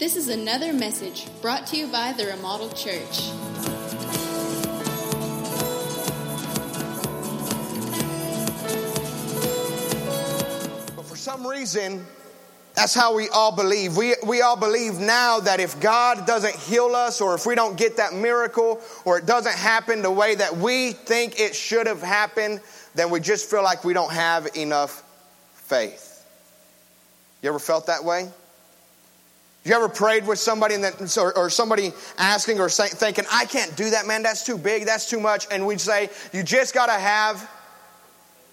This is another message brought to you by the Remodeled Church. But for some reason, that's how we all believe. We, we all believe now that if God doesn't heal us, or if we don't get that miracle, or it doesn't happen the way that we think it should have happened, then we just feel like we don't have enough faith. You ever felt that way? You ever prayed with somebody and that, or, or somebody asking or say, thinking, I can't do that, man, that's too big, that's too much. And we'd say, You just got to have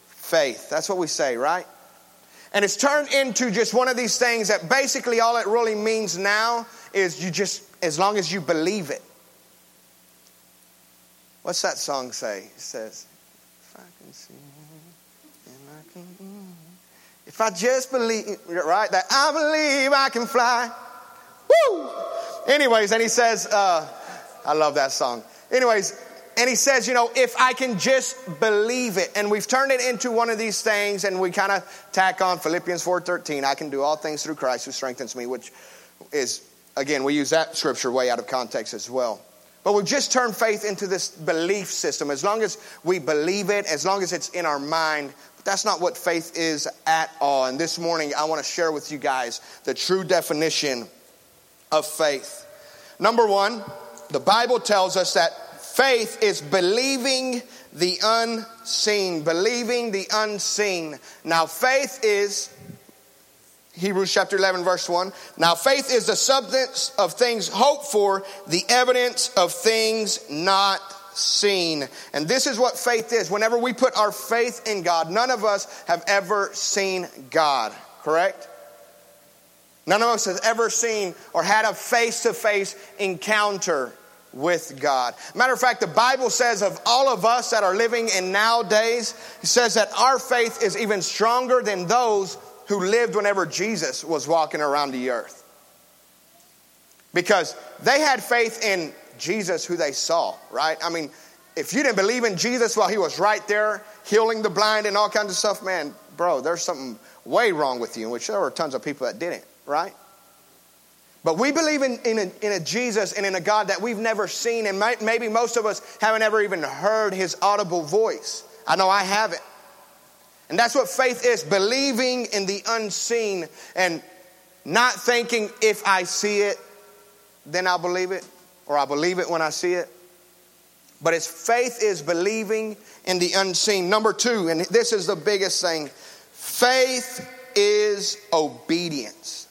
faith. That's what we say, right? And it's turned into just one of these things that basically all it really means now is you just, as long as you believe it. What's that song say? It says, If I can see, and I can, if I just believe, right? That I believe I can fly. Woo! Anyways, and he says, uh, I love that song. Anyways, and he says, you know, if I can just believe it, and we've turned it into one of these things, and we kind of tack on Philippians 4:13, I can do all things through Christ who strengthens me, which is again, we use that scripture way out of context as well. But we've just turned faith into this belief system. As long as we believe it, as long as it's in our mind, but that's not what faith is at all. And this morning, I want to share with you guys the true definition of faith. Number one, the Bible tells us that faith is believing the unseen. Believing the unseen. Now, faith is, Hebrews chapter 11, verse 1. Now, faith is the substance of things hoped for, the evidence of things not seen. And this is what faith is. Whenever we put our faith in God, none of us have ever seen God, correct? None of us has ever seen or had a face to face encounter with God. Matter of fact, the Bible says of all of us that are living in nowadays, it says that our faith is even stronger than those who lived whenever Jesus was walking around the earth. Because they had faith in Jesus who they saw, right? I mean, if you didn't believe in Jesus while he was right there healing the blind and all kinds of stuff, man, bro, there's something way wrong with you, which there were tons of people that didn't right? But we believe in, in, a, in a Jesus and in a God that we've never seen, and may, maybe most of us haven't ever even heard his audible voice. I know I haven't. And that's what faith is believing in the unseen and not thinking if I see it, then I'll believe it, or I'll believe it when I see it. But it's faith is believing in the unseen. Number two, and this is the biggest thing faith is obedience.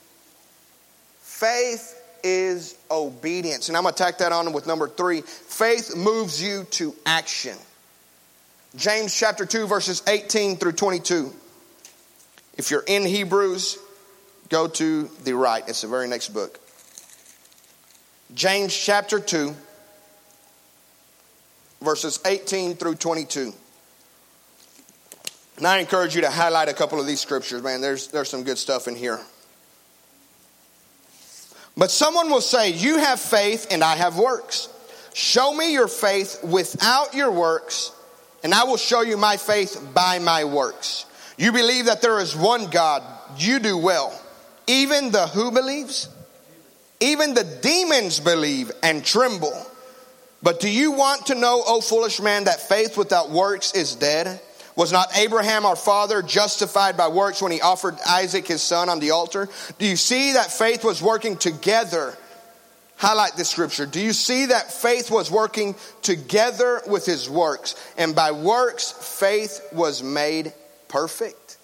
Faith is obedience. And I'm going to tack that on with number three. Faith moves you to action. James chapter 2, verses 18 through 22. If you're in Hebrews, go to the right. It's the very next book. James chapter 2, verses 18 through 22. And I encourage you to highlight a couple of these scriptures, man. There's, there's some good stuff in here. But someone will say, You have faith and I have works. Show me your faith without your works, and I will show you my faith by my works. You believe that there is one God, you do well. Even the who believes? Even the demons believe and tremble. But do you want to know, O foolish man, that faith without works is dead? Was not Abraham our father justified by works when he offered Isaac his son on the altar? Do you see that faith was working together? Highlight this scripture. Do you see that faith was working together with his works? And by works, faith was made perfect.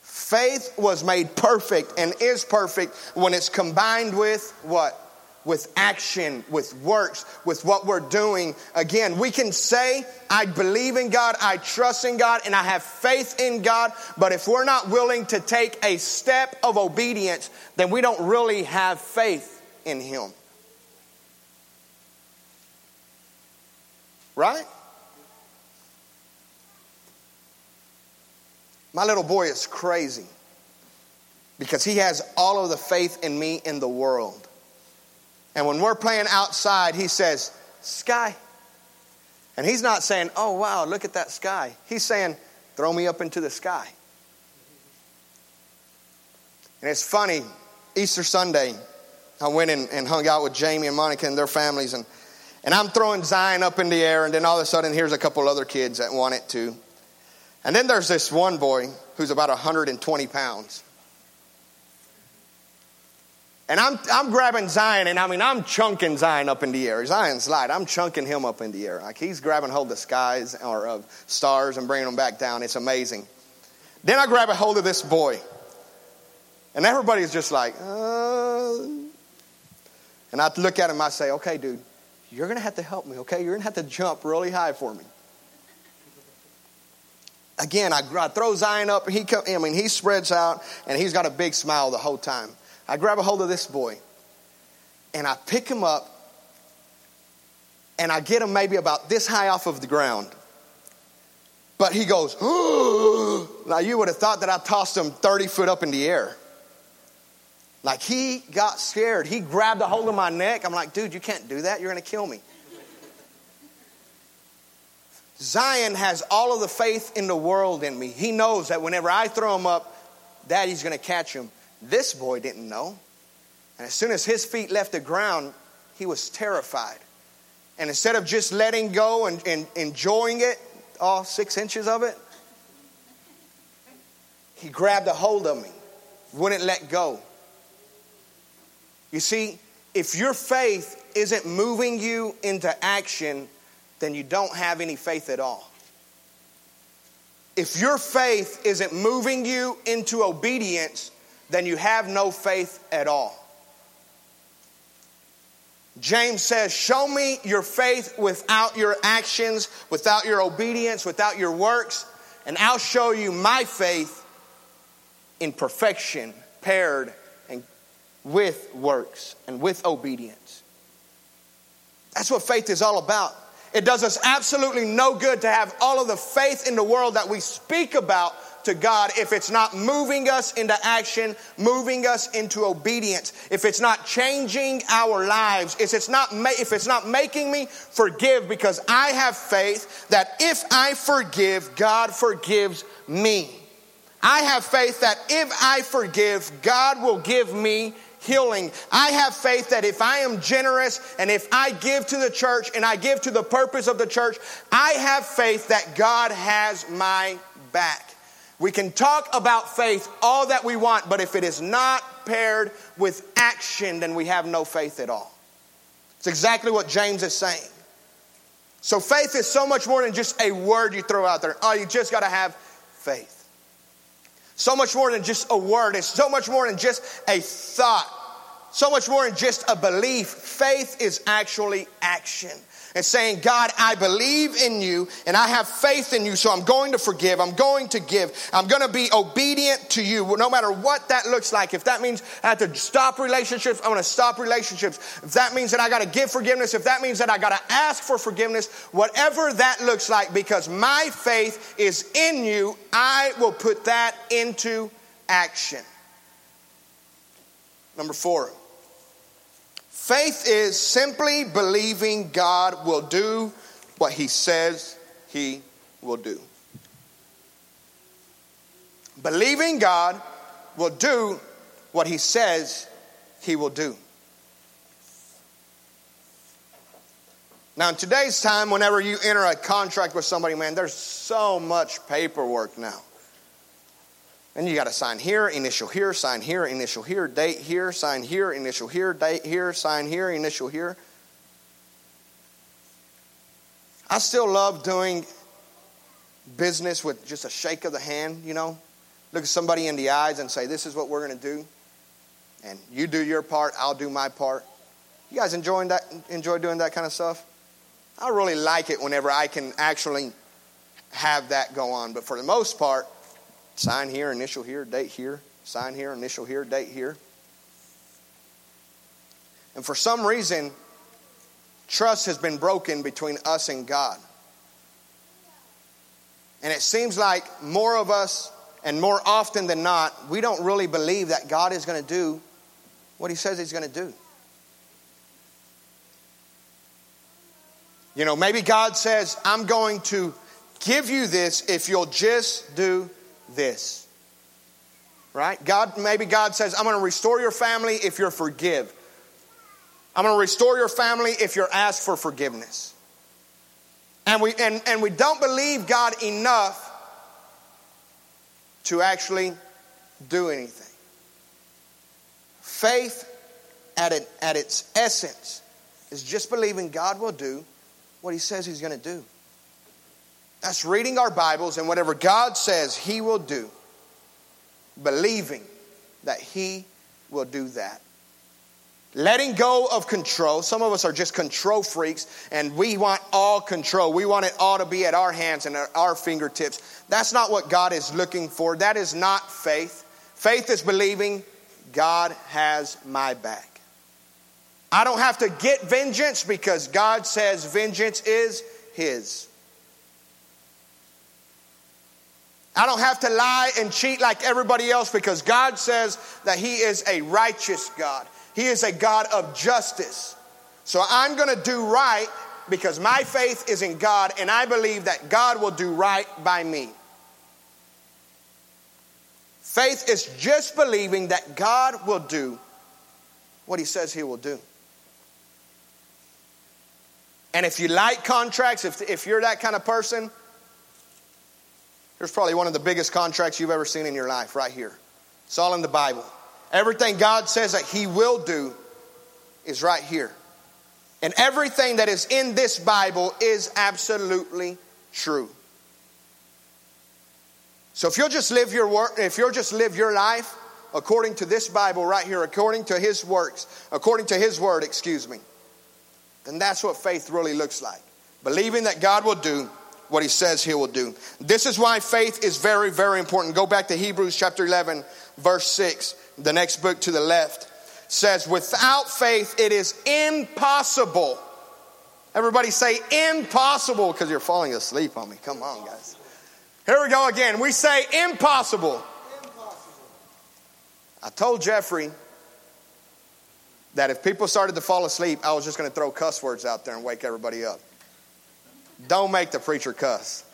Faith was made perfect and is perfect when it's combined with what? With action, with works, with what we're doing. Again, we can say, I believe in God, I trust in God, and I have faith in God, but if we're not willing to take a step of obedience, then we don't really have faith in Him. Right? My little boy is crazy because he has all of the faith in me in the world. And when we're playing outside, he says, Sky. And he's not saying, Oh, wow, look at that sky. He's saying, Throw me up into the sky. And it's funny Easter Sunday, I went and, and hung out with Jamie and Monica and their families, and, and I'm throwing Zion up in the air, and then all of a sudden, here's a couple other kids that want it too. And then there's this one boy who's about 120 pounds. And I'm, I'm grabbing Zion, and I mean, I'm chunking Zion up in the air. Zion's light. I'm chunking him up in the air. Like he's grabbing hold of the skies or of stars and bringing them back down. It's amazing. Then I grab a hold of this boy. And everybody's just like, uh. And I look at him, I say, okay, dude, you're going to have to help me, okay? You're going to have to jump really high for me. Again, I, I throw Zion up. He come, I mean, he spreads out, and he's got a big smile the whole time. I grab a hold of this boy, and I pick him up, and I get him maybe about this high off of the ground. But he goes, now you would have thought that I tossed him 30 foot up in the air. Like he got scared. He grabbed a hold of my neck. I'm like, dude, you can't do that. You're going to kill me. Zion has all of the faith in the world in me. He knows that whenever I throw him up, daddy's going to catch him. This boy didn't know. And as soon as his feet left the ground, he was terrified. And instead of just letting go and, and enjoying it, all six inches of it, he grabbed a hold of me, wouldn't let go. You see, if your faith isn't moving you into action, then you don't have any faith at all. If your faith isn't moving you into obedience, then you have no faith at all. James says, Show me your faith without your actions, without your obedience, without your works, and I'll show you my faith in perfection, paired and with works and with obedience. That's what faith is all about. It does us absolutely no good to have all of the faith in the world that we speak about to God if it's not moving us into action, moving us into obedience, if it's not changing our lives, if it's not, ma- if it's not making me forgive because I have faith that if I forgive, God forgives me. I have faith that if I forgive, God will give me healing. I have faith that if I am generous and if I give to the church and I give to the purpose of the church, I have faith that God has my back. We can talk about faith all that we want, but if it is not paired with action, then we have no faith at all. It's exactly what James is saying. So faith is so much more than just a word you throw out there. Oh, you just got to have faith. So much more than just a word. It's so much more than just a thought. So much more than just a belief. Faith is actually action and saying, God, I believe in you and I have faith in you, so I'm going to forgive. I'm going to give. I'm going to be obedient to you, no matter what that looks like. If that means I have to stop relationships, I'm going to stop relationships. If that means that I got to give forgiveness, if that means that I got to ask for forgiveness, whatever that looks like, because my faith is in you, I will put that into action. Number four. Faith is simply believing God will do what He says He will do. Believing God will do what He says He will do. Now, in today's time, whenever you enter a contract with somebody, man, there's so much paperwork now. And you got to sign here, initial here, sign here, initial here, date here, sign here, initial here, date here, sign here, initial here. I still love doing business with just a shake of the hand, you know. Look at somebody in the eyes and say, This is what we're going to do. And you do your part, I'll do my part. You guys enjoying that, enjoy doing that kind of stuff? I really like it whenever I can actually have that go on. But for the most part, Sign here, initial here, date here. Sign here, initial here, date here. And for some reason, trust has been broken between us and God. And it seems like more of us, and more often than not, we don't really believe that God is going to do what He says He's going to do. You know, maybe God says, I'm going to give you this if you'll just do this. right? God, maybe God says, I'm going to restore your family if you're forgive. I'm going to restore your family if you're asked for forgiveness. And we, and, and we don't believe God enough to actually do anything. Faith, at, it, at its essence, is just believing God will do what He says He's going to do. That's reading our Bibles and whatever God says He will do, believing that He will do that. Letting go of control. Some of us are just control freaks and we want all control. We want it all to be at our hands and at our fingertips. That's not what God is looking for. That is not faith. Faith is believing God has my back. I don't have to get vengeance because God says vengeance is His. I don't have to lie and cheat like everybody else because God says that He is a righteous God. He is a God of justice. So I'm going to do right because my faith is in God and I believe that God will do right by me. Faith is just believing that God will do what He says He will do. And if you like contracts, if, if you're that kind of person, Here's probably one of the biggest contracts you've ever seen in your life, right here. It's all in the Bible. Everything God says that He will do is right here. And everything that is in this Bible is absolutely true. So if you'll just live your work, if you'll just live your life according to this Bible right here, according to His works, according to His word, excuse me, then that's what faith really looks like. Believing that God will do what he says he will do. This is why faith is very, very important. Go back to Hebrews chapter 11, verse 6. The next book to the left says, Without faith, it is impossible. Everybody say impossible because you're falling asleep on me. Come on, guys. Here we go again. We say impossible. impossible. I told Jeffrey that if people started to fall asleep, I was just going to throw cuss words out there and wake everybody up. Don't make the preacher cuss.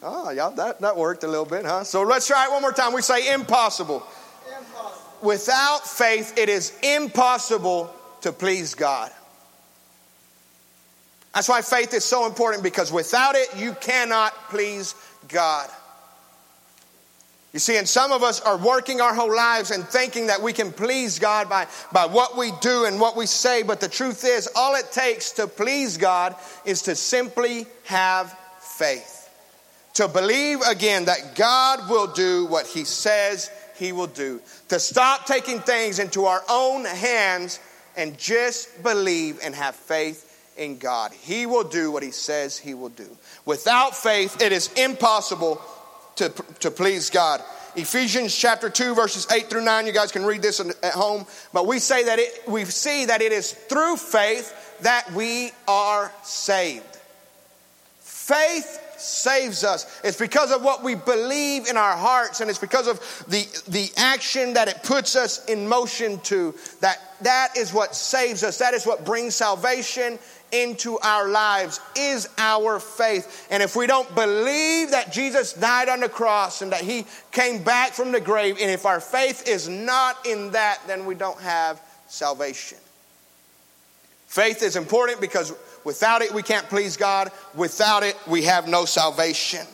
Ah, oh, yeah, that, that worked a little bit, huh? So let's try it one more time. We say impossible. impossible. Without faith, it is impossible to please God. That's why faith is so important because without it, you cannot please God. You see, and some of us are working our whole lives and thinking that we can please God by, by what we do and what we say, but the truth is, all it takes to please God is to simply have faith. To believe again that God will do what He says He will do. To stop taking things into our own hands and just believe and have faith in God. He will do what He says He will do. Without faith, it is impossible to, to please God. Ephesians chapter 2, verses 8 through 9. You guys can read this at home. But we say that it, we see that it is through faith that we are saved. Faith saves us. It's because of what we believe in our hearts, and it's because of the, the action that it puts us in motion to. That that is what saves us. That is what brings salvation into our lives is our faith. And if we don't believe that Jesus died on the cross and that he came back from the grave, and if our faith is not in that, then we don't have salvation. Faith is important because without it, we can't please God. Without it, we have no salvation.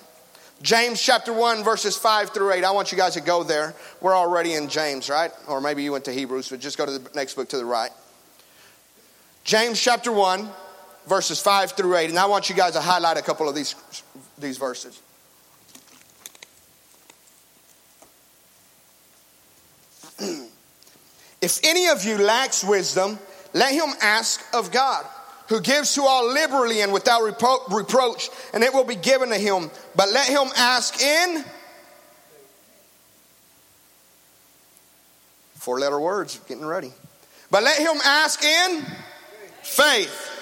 James chapter 1, verses 5 through 8. I want you guys to go there. We're already in James, right? Or maybe you went to Hebrews, but just go to the next book to the right. James chapter 1, verses 5 through 8. And I want you guys to highlight a couple of these, these verses. if any of you lacks wisdom, let him ask of God, who gives to all liberally and without repro- reproach, and it will be given to him. But let him ask in four letter words, getting ready. But let him ask in faith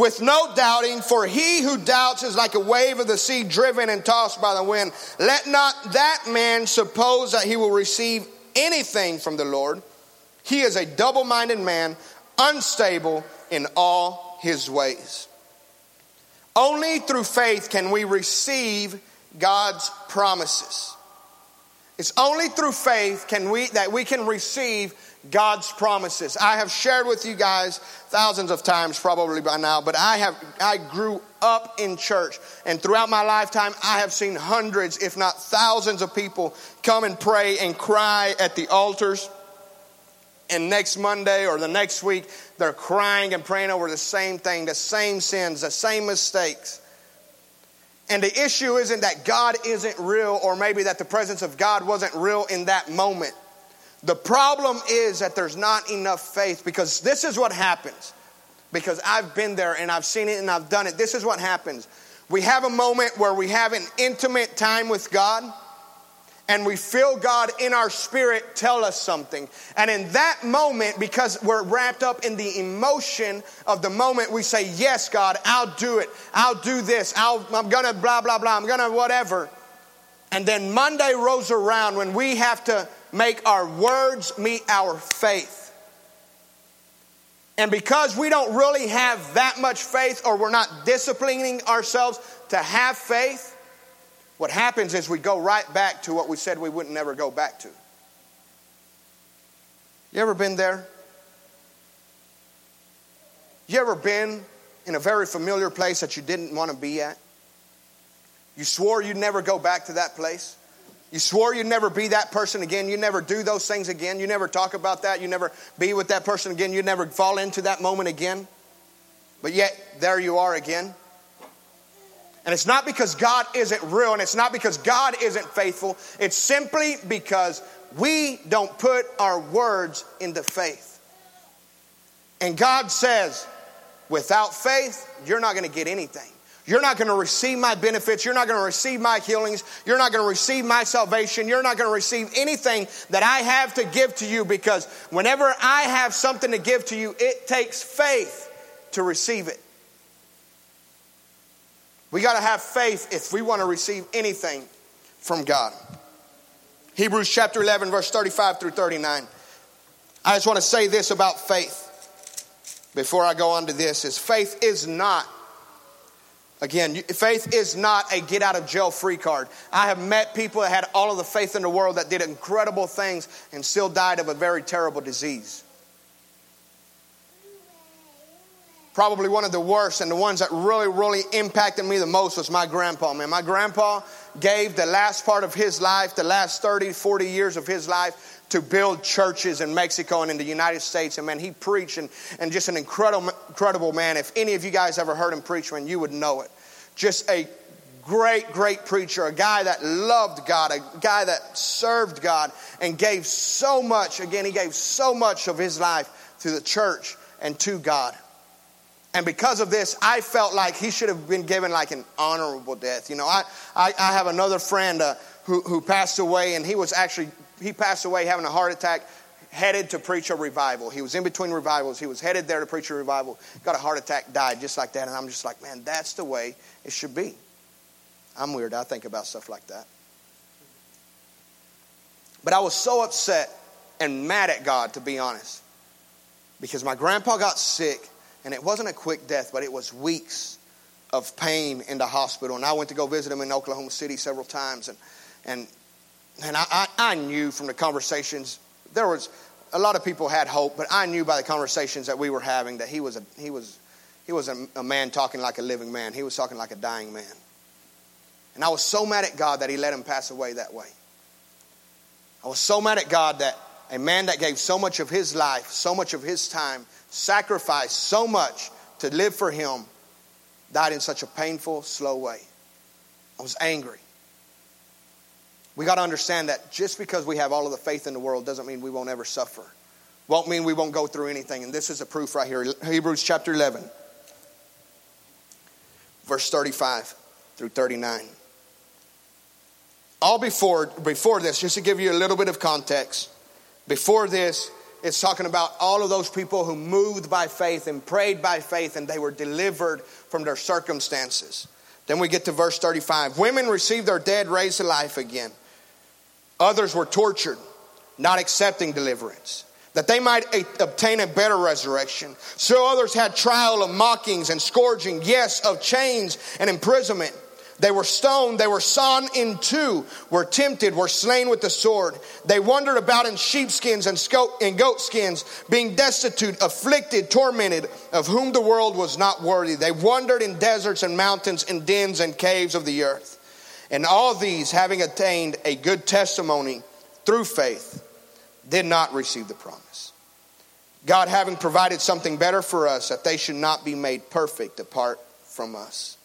with no doubting, for he who doubts is like a wave of the sea driven and tossed by the wind. Let not that man suppose that he will receive anything from the Lord. He is a double minded man, unstable in all his ways. Only through faith can we receive God's promises. It's only through faith can we that we can receive God's promises. I have shared with you guys thousands of times probably by now, but I have I grew up in church and throughout my lifetime I have seen hundreds if not thousands of people come and pray and cry at the altars. And next Monday or the next week they're crying and praying over the same thing, the same sins, the same mistakes. And the issue isn't that God isn't real or maybe that the presence of God wasn't real in that moment. The problem is that there's not enough faith because this is what happens. Because I've been there and I've seen it and I've done it. This is what happens. We have a moment where we have an intimate time with God and we feel God in our spirit tell us something. And in that moment, because we're wrapped up in the emotion of the moment, we say, Yes, God, I'll do it. I'll do this. I'll, I'm gonna blah, blah, blah. I'm gonna whatever. And then Monday rolls around when we have to make our words meet our faith. And because we don't really have that much faith or we're not disciplining ourselves to have faith, what happens is we go right back to what we said we wouldn't never go back to. You ever been there? You ever been in a very familiar place that you didn't want to be at? You swore you'd never go back to that place. You swore you'd never be that person again. You never do those things again. You never talk about that. You never be with that person again. You never fall into that moment again. But yet, there you are again. And it's not because God isn't real and it's not because God isn't faithful. It's simply because we don't put our words into faith. And God says, without faith, you're not going to get anything. You're not going to receive my benefits. You're not going to receive my healings. You're not going to receive my salvation. You're not going to receive anything that I have to give to you because whenever I have something to give to you, it takes faith to receive it. We got to have faith if we want to receive anything from God. Hebrews chapter 11, verse 35 through 39. I just want to say this about faith before I go on to this is faith is not Again, faith is not a get out of jail free card. I have met people that had all of the faith in the world that did incredible things and still died of a very terrible disease. probably one of the worst and the ones that really, really impacted me the most was my grandpa, man. My grandpa gave the last part of his life, the last 30, 40 years of his life, to build churches in Mexico and in the United States. And man, he preached and, and just an incredible, incredible man. If any of you guys ever heard him preach, man, you would know it. Just a great, great preacher, a guy that loved God, a guy that served God and gave so much. Again, he gave so much of his life to the church and to God. And because of this, I felt like he should have been given like an honorable death. You know, I, I, I have another friend uh, who, who passed away, and he was actually, he passed away having a heart attack, headed to preach a revival. He was in between revivals. He was headed there to preach a revival, got a heart attack, died just like that. And I'm just like, man, that's the way it should be. I'm weird. I think about stuff like that. But I was so upset and mad at God, to be honest, because my grandpa got sick and it wasn't a quick death, but it was weeks of pain in the hospital. And I went to go visit him in Oklahoma City several times. And, and, and I, I, I knew from the conversations, there was a lot of people had hope, but I knew by the conversations that we were having that he was a, he was, he was a, a man talking like a living man. He was talking like a dying man. And I was so mad at God that he let him pass away that way. I was so mad at God that a man that gave so much of his life, so much of his time, sacrificed so much to live for him, died in such a painful, slow way. I was angry. We got to understand that just because we have all of the faith in the world doesn't mean we won't ever suffer. Won't mean we won't go through anything. And this is a proof right here. Hebrews chapter 11, verse 35 through 39. All before, before this, just to give you a little bit of context, before this, it's talking about all of those people who moved by faith and prayed by faith and they were delivered from their circumstances. Then we get to verse 35. Women received their dead raised to life again. Others were tortured, not accepting deliverance. that they might a- obtain a better resurrection. So others had trial of mockings and scourging, yes, of chains and imprisonment. They were stoned, they were sawn in two, were tempted, were slain with the sword. They wandered about in sheepskins and, and goatskins, being destitute, afflicted, tormented, of whom the world was not worthy. They wandered in deserts and mountains, in dens and caves of the earth. And all these, having attained a good testimony through faith, did not receive the promise. God having provided something better for us, that they should not be made perfect apart from us.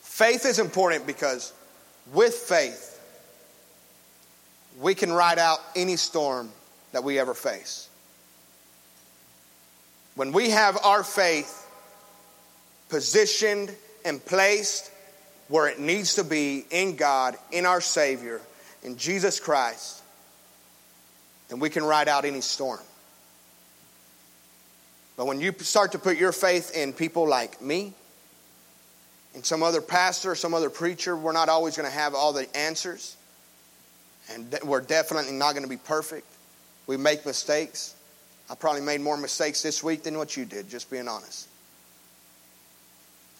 Faith is important because with faith, we can ride out any storm that we ever face. When we have our faith positioned and placed where it needs to be in God, in our Savior, in Jesus Christ, then we can ride out any storm. But when you start to put your faith in people like me, and some other pastor, some other preacher, we're not always going to have all the answers. And we're definitely not going to be perfect. We make mistakes. I probably made more mistakes this week than what you did, just being honest.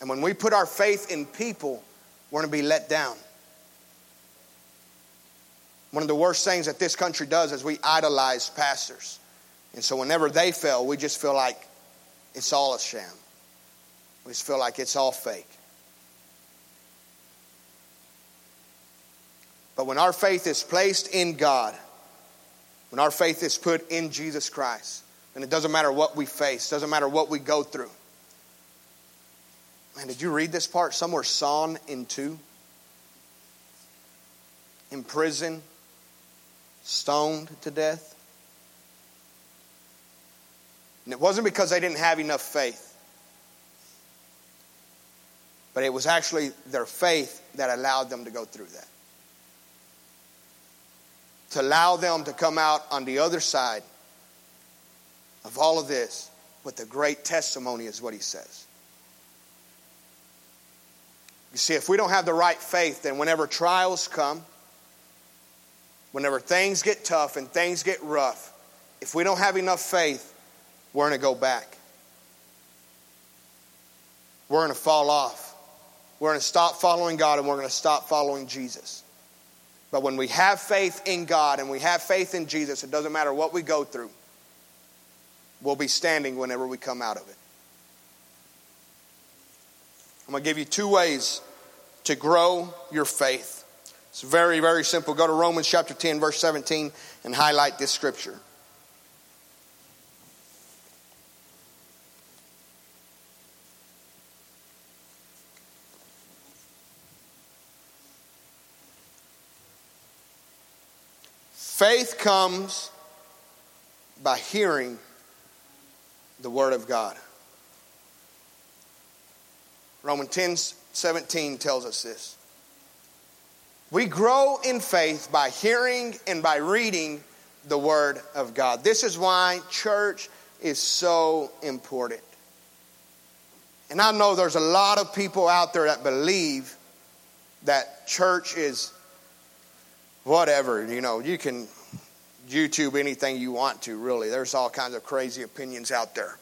And when we put our faith in people, we're going to be let down. One of the worst things that this country does is we idolize pastors. And so whenever they fail, we just feel like it's all a sham. We just feel like it's all fake. But when our faith is placed in God, when our faith is put in Jesus Christ, then it doesn't matter what we face, doesn't matter what we go through. Man, did you read this part? Some were sawn in two, in prison, stoned to death. And it wasn't because they didn't have enough faith, but it was actually their faith that allowed them to go through that. To allow them to come out on the other side of all of this with a great testimony, is what he says. You see, if we don't have the right faith, then whenever trials come, whenever things get tough and things get rough, if we don't have enough faith, we're going to go back. We're going to fall off. We're going to stop following God and we're going to stop following Jesus. But when we have faith in God and we have faith in Jesus, it doesn't matter what we go through, we'll be standing whenever we come out of it. I'm going to give you two ways to grow your faith. It's very, very simple. Go to Romans chapter 10, verse 17, and highlight this scripture. Faith comes by hearing the Word of God. Romans 10 17 tells us this. We grow in faith by hearing and by reading the Word of God. This is why church is so important. And I know there's a lot of people out there that believe that church is whatever, you know, you can YouTube anything you want to, really. There's all kinds of crazy opinions out there.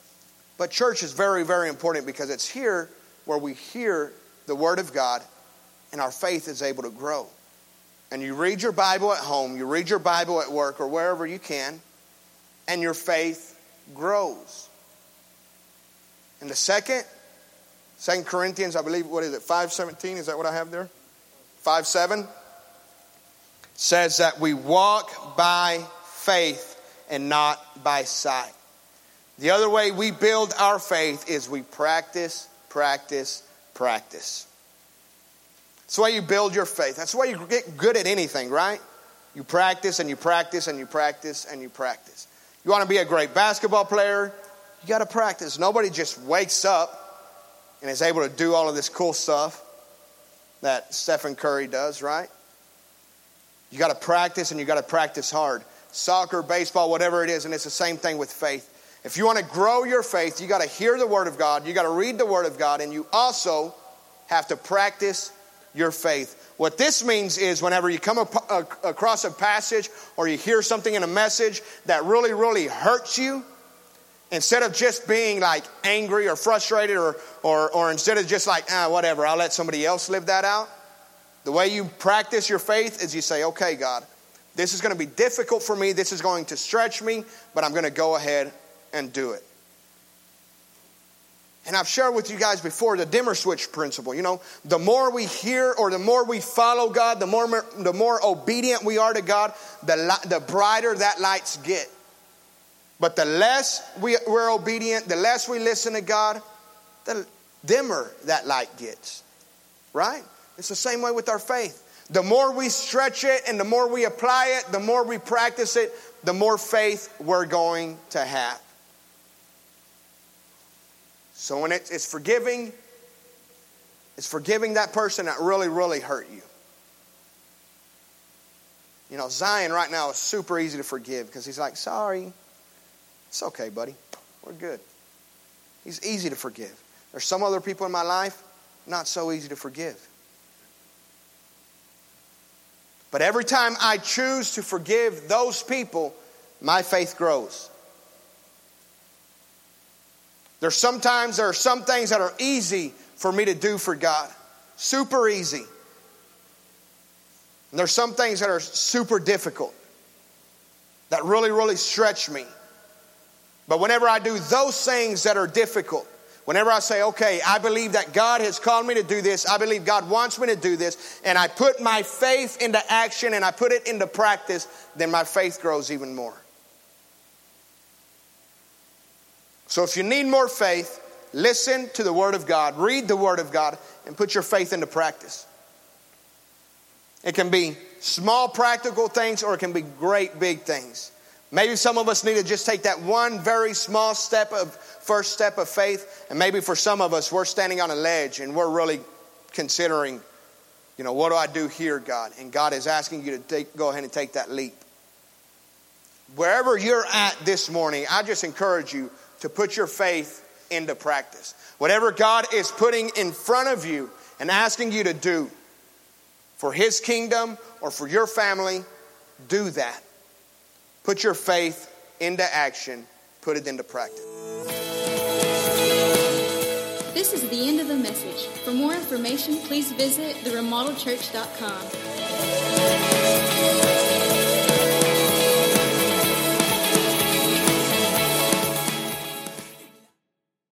But church is very, very important because it's here where we hear the Word of God and our faith is able to grow. And you read your Bible at home, you read your Bible at work or wherever you can, and your faith grows. And the second, Second Corinthians, I believe, what is it, 517? Is that what I have there? 5 7 says that we walk by faith and not by sight. The other way we build our faith is we practice, practice, practice. That's way you build your faith. That's way you get good at anything, right? You practice and you practice and you practice and you practice. You want to be a great basketball player? You got to practice. Nobody just wakes up and is able to do all of this cool stuff that Stephen Curry does, right? You got to practice and you got to practice hard. Soccer, baseball, whatever it is, and it's the same thing with faith. If you want to grow your faith, you got to hear the Word of God, you got to read the Word of God, and you also have to practice your faith. What this means is whenever you come across a passage or you hear something in a message that really, really hurts you, instead of just being like angry or frustrated or, or, or instead of just like, ah, whatever, I'll let somebody else live that out, the way you practice your faith is you say, okay, God, this is going to be difficult for me, this is going to stretch me, but I'm going to go ahead and do it. And I've shared with you guys before the dimmer switch principle. You know, the more we hear or the more we follow God, the more, the more obedient we are to God, the, the brighter that lights get. But the less we, we're obedient, the less we listen to God, the dimmer that light gets. Right? It's the same way with our faith. The more we stretch it and the more we apply it, the more we practice it, the more faith we're going to have. So when it's, it's forgiving, it's forgiving that person that really, really hurt you. You know, Zion right now is super easy to forgive because he's like, sorry. It's okay, buddy. We're good. He's easy to forgive. There's some other people in my life, not so easy to forgive. But every time I choose to forgive those people, my faith grows. There's sometimes there are some things that are easy for me to do for God. Super easy. And there's some things that are super difficult. That really, really stretch me. But whenever I do those things that are difficult, whenever I say, okay, I believe that God has called me to do this, I believe God wants me to do this, and I put my faith into action and I put it into practice, then my faith grows even more. So if you need more faith, listen to the Word of God, read the Word of God, and put your faith into practice. It can be small practical things or it can be great big things. Maybe some of us need to just take that one very small step of first step of faith, and maybe for some of us, we're standing on a ledge and we're really considering, you know, what do I do here, God? And God is asking you to take, go ahead and take that leap. Wherever you're at this morning, I just encourage you to put your faith into practice. Whatever God is putting in front of you and asking you to do for His kingdom or for your family, do that. Put your faith into action, put it into practice. This is the end of the message. For more information, please visit theremodelchurch.com.